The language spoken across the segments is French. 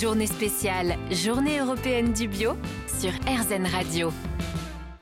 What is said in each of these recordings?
Journée spéciale, Journée européenne du bio sur RZN Radio.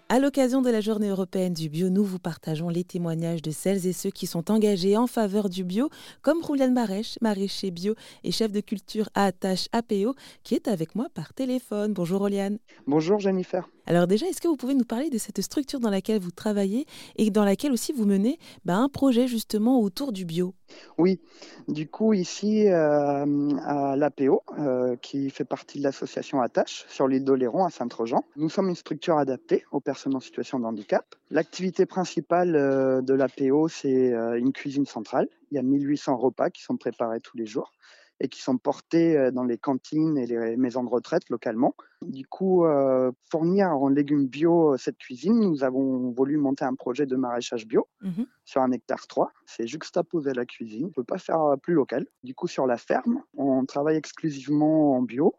À l'occasion de la journée européenne du bio, nous vous partageons les témoignages de celles et ceux qui sont engagés en faveur du bio, comme Rouliane Marèche, maraîcher bio et chef de culture à Attache APO, qui est avec moi par téléphone. Bonjour Rouliane. Bonjour Jennifer. Alors déjà, est-ce que vous pouvez nous parler de cette structure dans laquelle vous travaillez et dans laquelle aussi vous menez bah, un projet justement autour du bio? Oui, du coup ici euh, à l'APO, euh, qui fait partie de l'association Attache sur l'île d'Oléron à Saint-Trojan, nous sommes une structure adaptée aux personnes en situation de handicap. L'activité principale euh, de l'APO, c'est une cuisine centrale. Il y a 1800 repas qui sont préparés tous les jours et qui sont portés euh, dans les cantines et les maisons de retraite localement. Du coup, euh, fournir en légumes bio euh, cette cuisine, nous avons voulu monter un projet de maraîchage bio mmh sur un hectare 3. C'est juxtaposé à la cuisine, on ne peut pas faire plus local. Du coup, sur la ferme, on travaille exclusivement en bio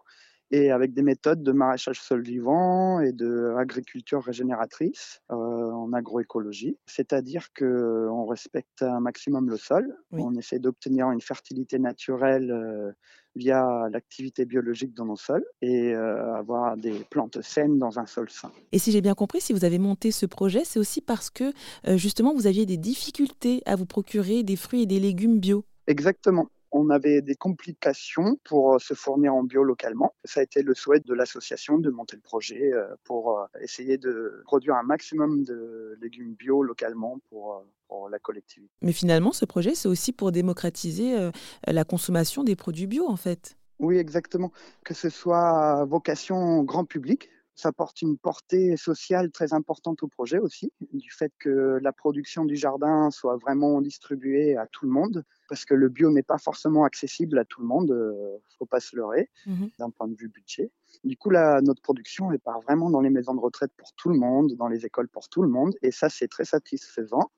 et avec des méthodes de maraîchage sol vivant et de agriculture régénératrice euh, en agroécologie. C'est-à-dire qu'on respecte un maximum le sol, on essaie d'obtenir une fertilité naturelle euh, via l'activité biologique dans nos sols et euh, avoir des plantes saines dans un sol sain. Et si j'ai bien compris, si vous avez monté ce projet, c'est aussi parce que justement vous aviez des difficultés à vous procurer des fruits et des légumes bio. Exactement on avait des complications pour euh, se fournir en bio localement. Ça a été le souhait de l'association de monter le projet euh, pour euh, essayer de produire un maximum de légumes bio localement pour, la collectivité. Mais finalement, ce projet, c'est aussi pour démocratiser la consommation des produits bio, en fait. Oui, exactement. Que ce soit vocation grand public, ça porte une portée sociale très importante au projet aussi, du fait que la production du jardin soit vraiment distribuée à tout le monde, parce que le bio n'est pas forcément accessible à tout le monde, euh, faut pas se leurrer, mmh d'un point de vue budget. Du coup, là, notre production, elle part vraiment dans les maisons de retraite pour tout le monde, dans les écoles pour tout le monde, et ça, c'est très satisfaisant.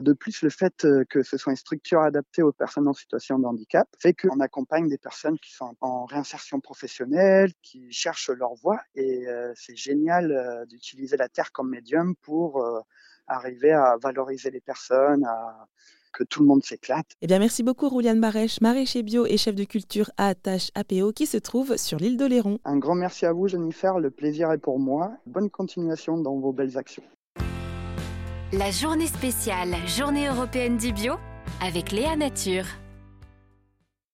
De plus, le fait euh, que ce soit une structure adaptée aux personnes en situation de handicap fait qu'on accompagne des personnes qui sont en réinsertion professionnelle, qui cherchent leur voie. Et euh, c'est génial euh, d'utiliser la terre comme médium pour arriver à valoriser les personnes, à que tout le monde s'éclate. Eh bien, merci beaucoup, Rouliane Marèche, maraîcher bio et chef de culture à Attache APO, qui se trouve sur l'île d'Oléron. Un grand merci à vous, Jennifer. Le plaisir est pour moi. Bonne continuation dans vos belles actions. La journée spéciale, Journée européenne du bio, avec Léa Nature.